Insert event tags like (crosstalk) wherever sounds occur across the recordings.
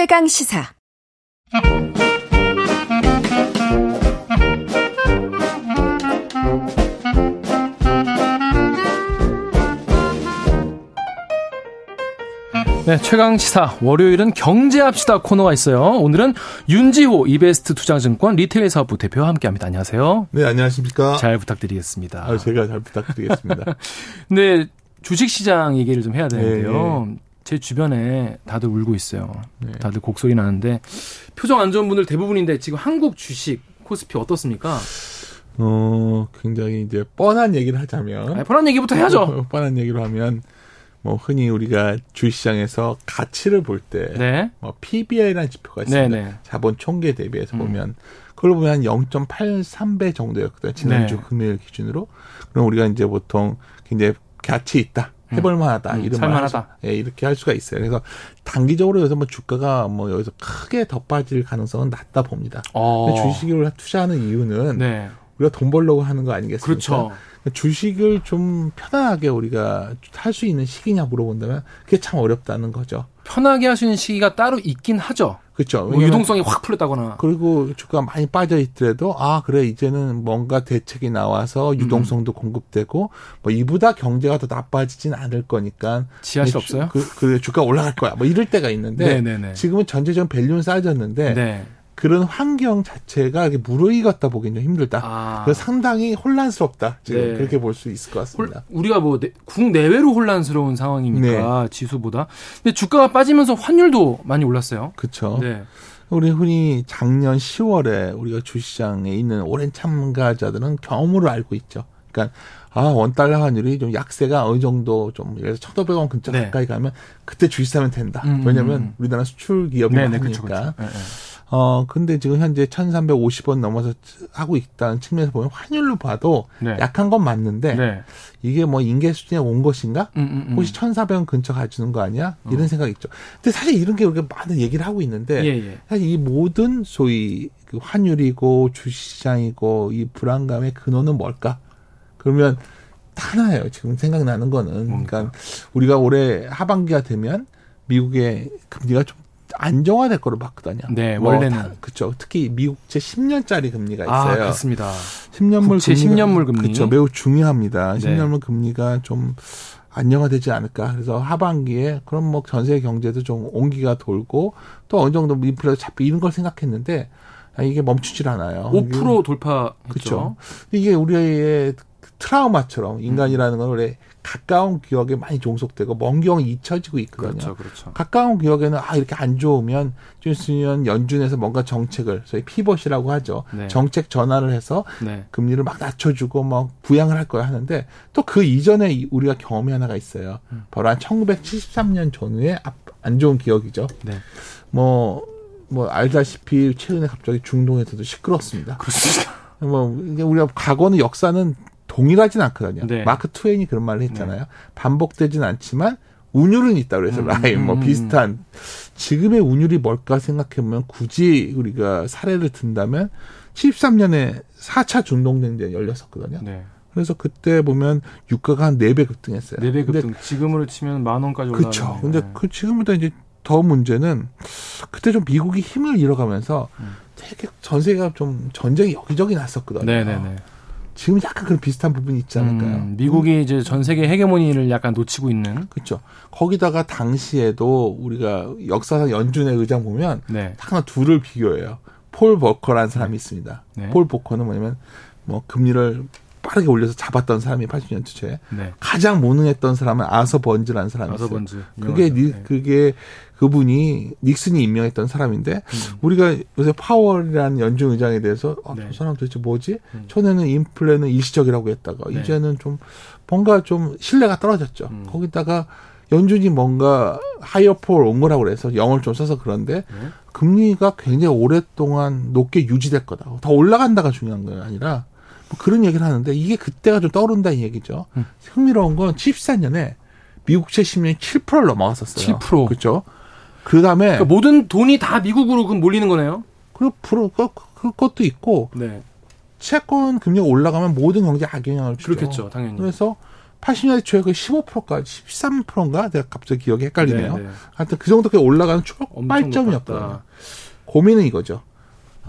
최강 시사. 네, 최강 시사 월요일은 경제합시다 코너가 있어요. 오늘은 윤지호 이베스트 투자증권 리테일 사업부 대표와 함께합니다. 안녕하세요. 네, 안녕하십니까. 잘 부탁드리겠습니다. 아, 제가 잘 부탁드리겠습니다. (laughs) 네, 주식시장 얘기를 좀 해야 되는데요. 네. 제 주변에 다들 울고 있어요. 네. 다들 곡소리 나는데 표정 안 좋은 분들 대부분인데 지금 한국 주식 코스피 어떻습니까? 어, 굉장히 이제 뻔한 얘기를 하자면. 아니, 뻔한 얘기부터 해야죠. 뻔한 얘기로 하면 뭐 흔히 우리가 주식시장에서 가치를 볼 때, 네. 뭐 PBR이라는 지표가 있습니다. 네네. 자본 총계 대비해서 음. 보면 그걸 보면 한 0.83배 정도였거든요. 지난주 네. 금요일 기준으로. 그럼 우리가 이제 보통 굉장히 가치 있다. 음. 해볼 만하다. 음, 이런 살만하다. 예, 이렇게 할 수가 있어요. 그래서 단기적으로 여기서 뭐 주가가 뭐 여기서 크게 더 빠질 가능성은 낮다 봅니다. 어. 주식을 투자하는 이유는 네. 우리가 돈 벌려고 하는 거 아니겠습니까? 그렇죠. 주식을 좀 편안하게 우리가 할 수 있는 시기냐 물어본다면 그게 참 어렵다는 거죠. 편하게 할 수 있는 시기가 따로 있긴 하죠. 그렇죠. 뭐 유동성이 확 풀렸다거나. 그리고 주가가 많이 빠져 있더라도 아 그래 이제는 뭔가 대책이 나와서 음. 유동성도 음. 공급되고 뭐 이보다 경제가 더 나빠지진 않을 거니까 지하실 없어요? 그, 그 주가 올라갈 거야. 뭐 이럴 때가 있는데 네네네. 지금은 전체적인 밸류는 쌓여졌는데 네. 그런 환경 자체가 무르익었다 보기는 힘들다. 아. 그래서 상당히 혼란스럽다. 지금 네. 그렇게 볼 수 있을 것 같습니다. 홀, 우리가 뭐 국내외로 혼란스러운 상황이니까 네. 지수보다. 근데 주가가 빠지면서 환율도 많이 올랐어요. 그렇죠. 네. 우리 흔히 작년 10월에 우리가 주시장에 있는 오랜 참가자들은 경험으로 알고 있죠. 그러니까 아, 원달러 환율이 좀 약세가 어느 정도 좀, 예를 들어서 1,500원 근처 네. 가까이 가면 그때 주식 사면 된다. 음, 왜냐면 음. 우리나라 수출 기업이 네, 네, 많으니까. 그쵸, 그쵸. 네, 네. 어, 근데 지금 현재 1350원 넘어서 하고 있다는 측면에서 보면 환율로 봐도 네. 약한 건 맞는데 네. 이게 뭐 인계 수준에 온 것인가? 음, 음, 음. 혹시 1400원 근처 가주는 거 아니야? 이런 어. 생각이 있죠. 근데 사실 이런 게 우리가 많은 얘기를 하고 있는데 예, 예. 사실 이 모든 소위 그 환율이고 주시장이고 이 불안감의 근원은 뭘까? 그러면 하나예요. 지금 생각나는 거는. 그러니까 우리가 올해 하반기가 되면 미국의 금리가 좀 안정화될 거로 봤거든요. 네, 뭐 원래는 그렇죠. 특히 미국제 10년짜리 금리가 아, 있어요. 아, 그렇습니다. 10년물 금리 10년물 금리 그렇죠. 매우 중요합니다. 네. 10년물 금리가 좀 안정화되지 않을까. 그래서 하반기에 그럼 뭐 전세 경제도 좀 온기가 돌고 또 어느 정도 인플레가 잡히 이런 걸 생각했는데 이게 멈추질 않아요. 5% 돌파했죠. 그렇죠. 이게 우리의 트라우마처럼 인간이라는 건 원래 가까운 기억에 많이 종속되고 먼 기억은 잊혀지고 있거든요. 그렇죠, 그렇죠. 가까운 기억에는 아 이렇게 안 좋으면 좀 있으면 연준에서 뭔가 정책을 저희 피벗이라고 하죠. 네. 정책 전환을 해서 네. 금리를 막 낮춰주고 막 부양을 할 거야 하는데 또 그 이전에 우리가 경험이 하나가 있어요. 음. 바로 한 1973년 전후에 안 좋은 기억이죠. 네. 뭐, 뭐 알다시피 최근에 갑자기 중동에서도 시끄럽습니다. 그렇습니다. 뭐 우리가 과거는 역사는 동일하진 않거든요. 네. 마크 트웨인이 그런 말을 했잖아요. 네. 반복되진 않지만 운율은 있다 그래서 음, 라인 뭐 음, 뭐 비슷한 지금의 운율이 뭘까 생각해 보면 굳이 우리가 사례를 든다면 73년에 4차 중동쟁전이 열렸었거든요. 네. 그래서 그때 보면 유가가 한 4배 급등했어요. 4배 급등. 지금으로 치면 만 원까지 올라가요. 그렇죠. 근데 네. 그 지금보다 이제 더 문제는 그때 좀 미국이 힘을 잃어가면서 음. 되게 전 세계가 좀 전쟁이 여기저기 났었거든요. 네네네. 지금 약간 그런 비슷한 부분이 있지 않을까요? 음, 미국이 음. 이제 전 세계 헤게모니를 약간 놓치고 있는. 그렇죠. 거기다가 당시에도 우리가 역사상 연준의 의장 보면 네. 하나 둘을 비교해요. 폴 버커라는 사람이 네. 있습니다. 네. 폴 버커는 뭐냐면 뭐 금리를 빠르게 올려서 잡았던 사람이 80년 초에 네. 가장 무능했던 사람은 아서 번즈라는 사람이 아서. 번즈. 그게 니, 네. 그게 그분이 닉슨이 임명했던 사람인데 음. 우리가 요새 파월이라는 연준 의장에 대해서 아, 네. 저 사람 도대체 뭐지? 음. 전에는 인플레는 일시적이라고 했다가 네. 이제는 좀 뭔가 좀 신뢰가 떨어졌죠. 음. 거기다가 연준이 뭔가 하이어폴 온 거라고 그래서 영어를 좀 써서 그런데 네. 금리가 굉장히 오랫동안 높게 유지될 거다. 더 올라간다가 중요한 건 아니라 뭐 그런 얘기를 하는데 이게 그때가 좀 떠오른다는 얘기죠. 음. 흥미로운 건 74년에 미국채 10년이 7%를 넘어갔었어요. 7%. 그렇죠. 그다음에 그러니까 모든 돈이 다 미국으로 그럼 몰리는 거네요. 그 프로 그, 그것도 있고 네. 채권 금리가 올라가면 모든 경제 악영향을 주죠. 그렇겠죠, 당연히. 그래서 80년대 초에 그 15%까지 13%인가 내가 갑자기 기억이 헷갈리네요. 네네. 하여튼 그 정도까지 올라가는 초발점이었거든요. 고민은 이거죠.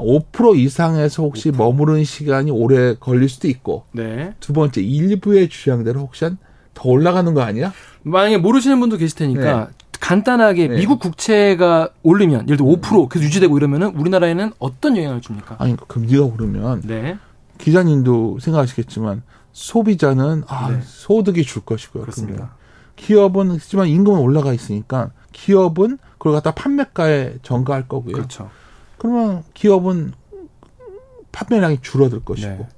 5% 이상에서 혹시 높아. 머무르는 시간이 오래 걸릴 수도 있고 네. 두 번째 일부의 주장대로 혹시 더 올라가는 거 아니야? 만약에 모르시는 분도 계실 테니까 네. 간단하게 네. 미국 국채가 올리면 예를 들어 5% 계속 유지되고 이러면은 우리나라에는 어떤 영향을 줍니까? 아니 그 금리가 오르면 네. 기자님도 생각하시겠지만 소비자는 아 네. 소득이 줄 것이고요. 그렇습니다. 금리가. 기업은 하지만 임금은 올라가 있으니까 기업은 그걸 갖다 판매가에 전가할 거고요. 그렇죠. 그러면 기업은 판매량이 줄어들 것이고. 네.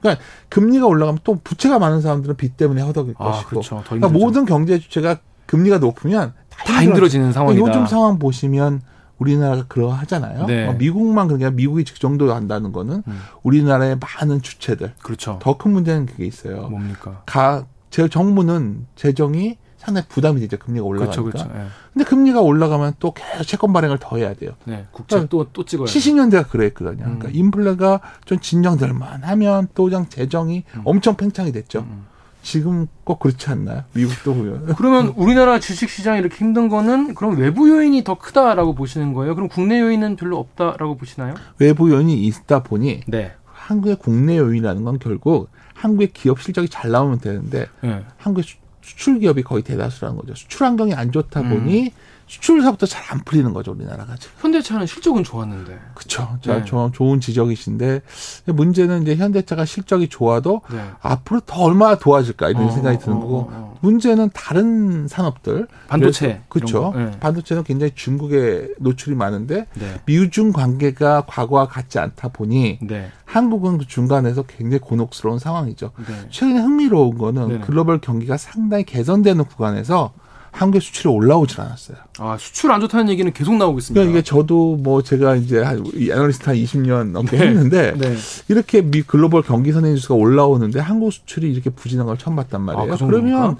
그러니까 금리가 올라가면 또 부채가 많은 사람들은 빚 때문에 허덕일 아, 것이고. 그렇죠. 그러니까 모든 경제 주체가 금리가 높으면 다, 다 힘들어지는 상황이다. 요즘 상황 보시면 우리나라가 그러하잖아요. 네. 뭐 미국만 그냥 미국이 그 정도 한다는 거는 음. 우리나라의 많은 주체들. 그렇죠. 더 큰 문제는 그게 있어요. 뭡니까? 가, 제 정부는 재정이 상당히 부담이 되죠. 금리가 올라가니까. 그렇죠, 그렇죠. 예. 근데 금리가 올라가면 또 계속 채권 발행을 더 해야 돼요. 네, 국채 그러니까 또, 또 찍어야 70년대가 그랬거든요. 음. 그러니까 인플레가 좀 진정될 만 하면 또 그냥 재정이 음. 엄청 팽창이 됐죠. 음. 지금 꼭 그렇지 않나요? 미국도 보면. 그러면 (laughs) 우리나라 주식 시장이 이렇게 힘든 거는 그럼 외부 요인이 더 크다라고 보시는 거예요? 그럼 국내 요인은 별로 없다라고 보시나요? 외부 요인이 있다 보니 네. 한국의 국내 요인이라는 건 결국 한국의 기업 실적이 잘 나오면 되는데 네. 한국의 수출 기업이 거의 대다수라는 거죠. 수출 환경이 안 좋다 보니 음. 수출사부터 잘 안 풀리는 거죠 우리나라가 지금. 현대차는 실적은 좋았는데. 그렇죠. 네. 좋은 지적이신데 문제는 이제 현대차가 실적이 좋아도 네. 앞으로 더 얼마나 도와줄까 이런 어, 생각이 드는 어, 거고 어, 어. 문제는 다른 산업들 반도체 그렇죠. 네. 반도체는 굉장히 중국에 노출이 많은데 네. 미중 관계가 과거와 같지 않다 보니 네. 한국은 그 중간에서 굉장히 곤혹스러운 상황이죠. 네. 최근에 흥미로운 거는 글로벌 경기가 상당히 개선되는 구간에서 한국의 수출이 올라오질 않았어요. 아, 수출 안 좋다는 얘기는 계속 나오고 있습니다. 그러니까 이게 저도 뭐 제가 이제 한 애널리스트 한 20년 넘게 네. 했는데 네. 이렇게 미 글로벌 경기 선행 지수가 올라오는데 한국 수출이 이렇게 부진한 걸 처음 봤단 말이에요. 아, 그 그러면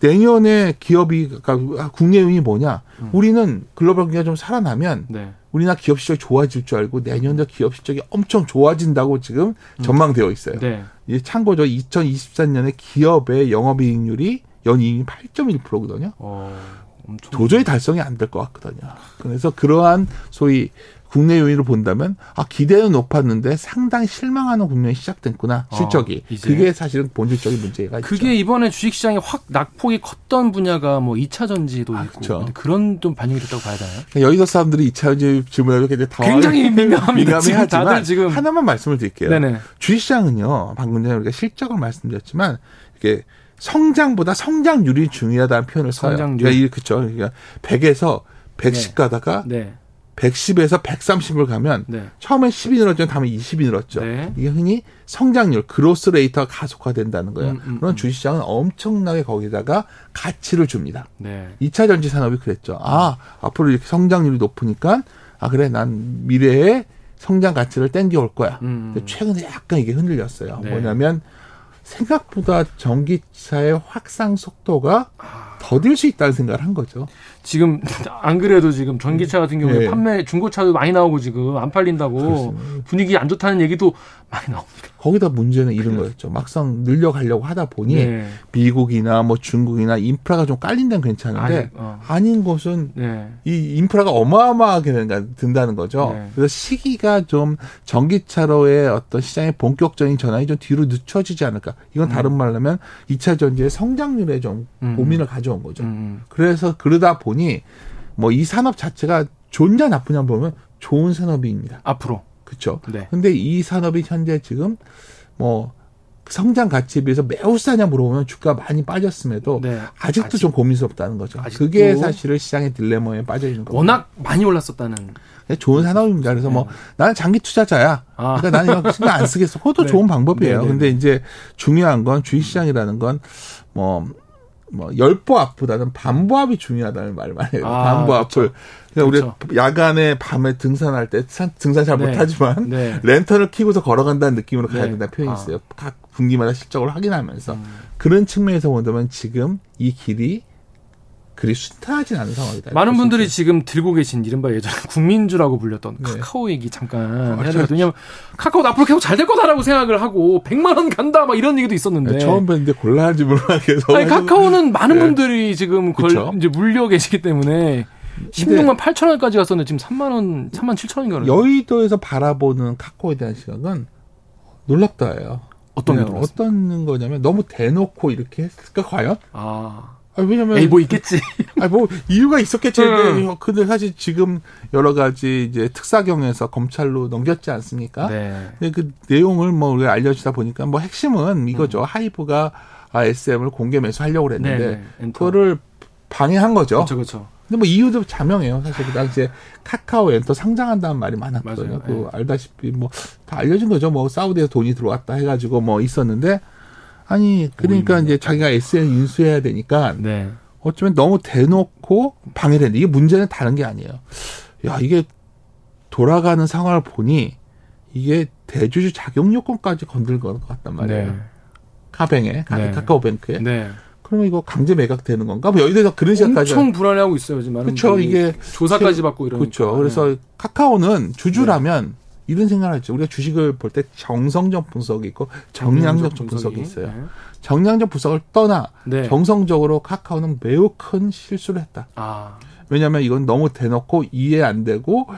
내년에 기업이 그러니까 국내 요인이 뭐냐? 음. 우리는 글로벌 경기가 좀 살아나면 네. 우리나라 기업 실적이 좋아질 줄 알고 내년도 기업 실적이 엄청 좋아진다고 지금 음. 전망되어 있어요. 네. 이게 참고죠. 2023년에 기업의 영업이익률이 연이익이 8.1%거든요. 어, 도저히 달성이 안 될 것 같거든요. 그래서 그러한 소위 국내 요인을 본다면 아 기대는 높았는데 상당히 실망하는 국면이 시작됐구나 어, 실적이 어, 그게 사실은 본질적인 문제가 그게 있죠. 그게 이번에 주식시장이 확 낙폭이 컸던 분야가 뭐 2차 전지도 아, 있고 그렇죠. 그런 좀 반영이 됐다고 봐야 되나요? 그러니까 여의도 사람들이 2차 전지 질문하면 굉장히 (laughs) 민감합니다. 민감하지만 지금 하나만 말씀을 드릴게요. 네네. 주식시장은요 방금 전에 우리가 실적을 말씀드렸지만 이게 성장보다 성장률이 중요하다는 표현을 써요. 성장률. 그러니까 그렇죠. 그러니까 100에서 110 네. 가다가 네. 110에서 130을 가면 네. 처음엔 10이 늘었죠. 다음에 20이 늘었죠. 네. 이게 흔히 성장률, 그로스 레이터가 가속화된다는 거예요. 음, 음, 그런 음. 주식시장은 엄청나게 거기다가 가치를 줍니다. 네. 2차 전지 산업이 그랬죠. 아, 앞으로 이렇게 성장률이 높으니까 아 그래 난 미래에 성장 가치를 땡겨올 거야. 음. 근데 최근에 약간 이게 흔들렸어요. 네. 뭐냐면 생각보다 전기차의 확산 속도가 더딜 수 있다는 생각을 한 거죠. 지금 안 그래도 지금 전기차 같은 경우에 네. 판매 중고차도 많이 나오고 지금 안 팔린다고 그렇습니다. 분위기 안 좋다는 얘기도 많이 나옵니다. 거기다 문제는 이런 그래. 거였죠. 막상 늘려가려고 하다 보니 네. 미국이나 뭐 중국이나 인프라가 좀 깔린 데는 괜찮은데 아니, 어. 아닌 곳은 네. 이 인프라가 어마어마하게 든다는 거죠. 네. 그래서 시기가 좀 전기차로의 어떤 시장의 본격적인 전환이 좀 뒤로 늦춰지지 않을까. 이건 음. 다른 말로 하면 2차 전지의 성장률에 좀 음. 고민을 가져 온 거죠. 음. 그래서 그러다 보니 뭐 이 산업 자체가 좋냐 나쁘냐 보면 좋은 산업입니다. 앞으로. 그렇죠. 네. 근데 이 산업이 현재 지금 뭐 성장 가치에 비해서 매우 싸냐 물어보면 주가 많이 빠졌음에도 네. 아직도 아직, 좀 고민스럽다는 거죠. 그게 사실은 시장의 딜레마에 빠져 있는 거죠. 워낙 많이 올랐었다는. 좋은 산업입니다. 그래서 뭐 네. 뭐 나는 장기 투자자야. 아. 그러니까 나는 이거 신경 안 쓰겠어. 그것도 (laughs) 네. 좋은 방법이에요. 네, 네 근데 네. 이제 중요한 건 주식시장이라는 건뭐 뭐 열보합보다는 반보합이 중요하다는 말을 많이 해요. 아, 반보합을. 그러니까 그렇죠. 우리 야간에 밤에 등산할 때 등산 잘 네. 못하지만 네. 랜턴을 키고서 걸어간다는 느낌으로 가야 네. 된다 는 표현이 아. 있어요. 아. 각 분기마다 실적을 확인하면서 음. 그런 측면에서 본다면 지금 이 길이 그리 순탄하진 않은 상황이다. 많은 분들이 지금 들고 계신 이른바 예전에 (laughs) 국민주라고 불렸던 네. 카카오 얘기 잠깐 아, 해야 되거든요. 왜냐면 카카오 앞으로 계속 잘 될 거다라고 생각을 하고 100만 원 간다 막 이런 얘기도 있었는데 네, 처음 뵀는데 곤란한지 모르겠어. 아니 카카오는 많은 네. 분들이 지금 걸 그쵸? 이제 물려 계시기 때문에 16만 8천 원까지 갔었는데 지금 3만 원, 3만 7천 원인가 여의도에서 바라보는 카카오에 대한 시각은 놀랍다예요. 어떤 게 네, 어떤 거냐면 너무 대놓고 이렇게 했을까 과연? 아. 아, 왜냐면. 에이, 뭐 있겠지. 아, 뭐, 이유가 있었겠지. 음. 근데 사실 지금 여러 가지 이제 특사경에서 검찰로 넘겼지 않습니까? 네. 근데 그 내용을 뭐 우리가 알려주다 보니까 뭐 핵심은 이거죠. 음. 하이브가 아, SM을 공개 매수하려고 그랬는데, 네, 네. 그거를 방해한 거죠. 그렇죠, 그렇죠. 근데 뭐 이유도 자명해요. 사실 그 당시에 카카오 엔터 상장한다는 말이 많았거든요. 맞아요. 그 네. 알다시피 뭐 다 알려진 거죠. 뭐 사우디에서 돈이 들어왔다 해가지고 뭐 있었는데 아니 그러니까 오히려. 이제 자기가 SN 인수해야 되니까 네. 어쩌면 너무 대놓고 방해를 했는데 이게 문제는 다른 게 아니에요. 야 이게 돌아가는 상황을 보니 이게 대주주 자격 요건까지 건들 것 같단 말이에요. 네. 카뱅에 네. 카카오뱅크에. 네. 그러면 이거 강제 매각되는 건가? 뭐 여의도에서 그런 시각까지 엄청 불안해하고 있어요 지금. 그렇죠. 이게 조사까지 받고 이러니까. 그렇죠. 그래서 네. 카카오는 주주라면 이런 생각을 했죠. 우리가 주식을 볼 때 정성적 분석이 있고 정량적 분석이, 분석이 있어요. 네. 정량적 분석을 떠나 네. 정성적으로 카카오는 매우 큰 실수를 했다. 아. 왜냐하면 이건 너무 대놓고 이해 안 되고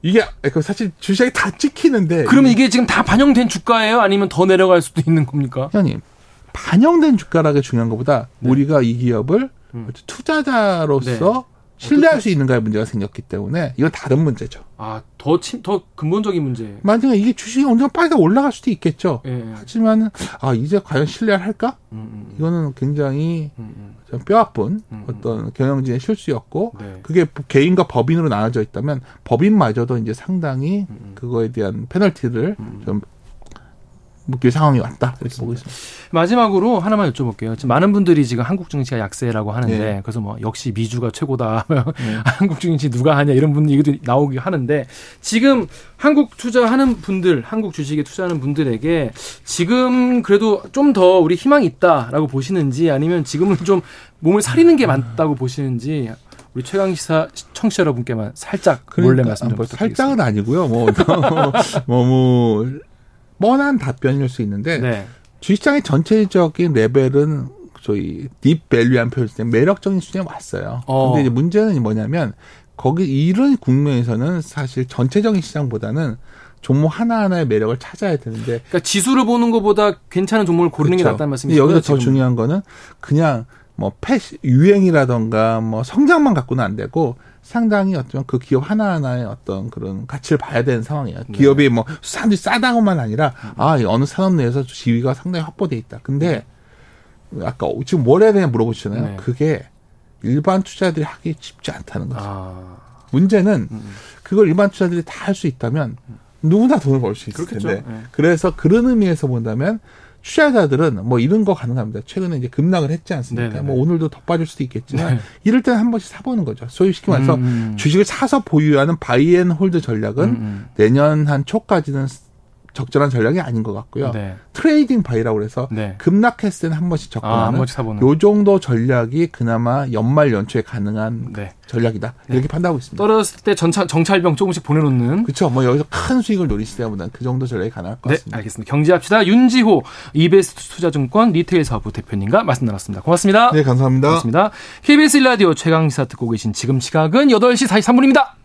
이게 그 사실 주식이 다 찍히는데 그러면 이게 지금 다 반영된 주가예요? 아니면 더 내려갈 수도 있는 겁니까? 형님 반영된 주가라가 중요한 것보다 네. 우리가 이 기업을 음. 투자자로서 네. 신뢰할 수 있는가의 문제가 생겼기 때문에 이건 다른 문제죠. 아, 더, 침, 더 근본적인 문제. 만약에 이게 주식이 언젠가 빨리 올라갈 수도 있겠죠. 예, 예. 하지만, 아, 이제 과연 신뢰를 할까? 음, 음, 음. 이거는 굉장히 음, 음. 뼈아픈 음, 음, 어떤 경영진의 실수였고, 네. 그게 개인과 법인으로 나눠져 있다면, 법인마저도 이제 상당히 그거에 대한 페널티를 좀 묶일 상황이 왔다 이렇게 보고 있습니다. 마지막으로 하나만 여쭤볼게요. 지금 많은 분들이 지금 한국 증시가 약세라고 하는데 네. 그래서 뭐 역시 미주가 최고다. 네. (laughs) 한국 증시 누가 하냐 이런 분 얘기도 나오기 하는데 지금 한국 투자하는 분들, 한국 주식에 투자하는 분들에게 지금 그래도 좀 더 우리 희망이 있다라고 보시는지 아니면 지금은 좀 몸을 사리는 게 맞다고 보시는지 우리 최강 시사 청취자 여러분께만 살짝 그러니까, 몰래 말씀 좀 뭐, 부탁드리겠습니다. 살짝은 아니고요. 뭐, (laughs) 뭐, 뭐, 뻔한 답변일 수 있는데 네. 주식장의 전체적인 레벨은 저희 딥 밸류한 표현 때 매력적인 수준에 왔어요. 어. 근데 이제 문제는 뭐냐면 거기 이런 국면에서는 사실 전체적인 시장보다는 종목 하나하나의 매력을 찾아야 되는데 그러니까 지수를 보는 것보다 괜찮은 종목을 고르는 그렇죠. 게 낫다는 말씀이시죠. 여기서 더 중요한 거는 그냥 뭐 패시 유행이라던가 뭐 성장만 갖고는 안 되고 상당히 어쩌면 그 기업 하나하나의 어떤 그런 가치를 봐야 되는 상황이에요. 네. 기업이 뭐 사람들이 싸다고만 아니라 아 어느 산업 내에서 지위가 상당히 확보돼 있다. 근데 아까 지금 뭐에 대해 물어보시잖아요. 네. 그게 일반 투자들이 하기 쉽지 않다는 거죠. 아. 문제는 음. 그걸 일반 투자들이 다 할 수 있다면 누구나 돈을 벌 수 있을 그렇겠죠. 텐데 네. 그래서 그런 의미에서 본다면 투자자들은 뭐 이런 거 가능합니다. 최근에 이제 급락을 했지 않습니까? 네네네. 뭐 오늘도 더 빠질 수도 있겠지만 네. 이럴 때는 한 번씩 사보는 거죠. 소위 쉽게 말해서 음, 음. 주식을 사서 보유하는 buy and hold 전략은 음, 음. 내년 한 초까지는 적절한 전략이 아닌 것 같고요. 네. trading buy라고 해서 네. 급락했을 때는 한 번씩 접근하는 아, 한 번씩 사보는. 요 정도 전략이 그나마 연말 연초에 가능한 네. 전략이다. 네. 이렇게 판단하고 있습니다. 떨어졌을 때 전차, 정찰병 조금씩 보내놓는. 그렇죠. 뭐 여기서 큰 수익을 노리시기보다는 그 정도 전략이 가능할 것 네, 같습니다. 알겠습니다. 경제합시다. 윤지호 이베스트 투자증권 리테일 사업부 대표님과 말씀 나눴습니다. 고맙습니다. 네, 감사합니다. 고맙습니다. KBS 1라디오 최강시사 듣고 계신 지금 시각은 8시 43분입니다.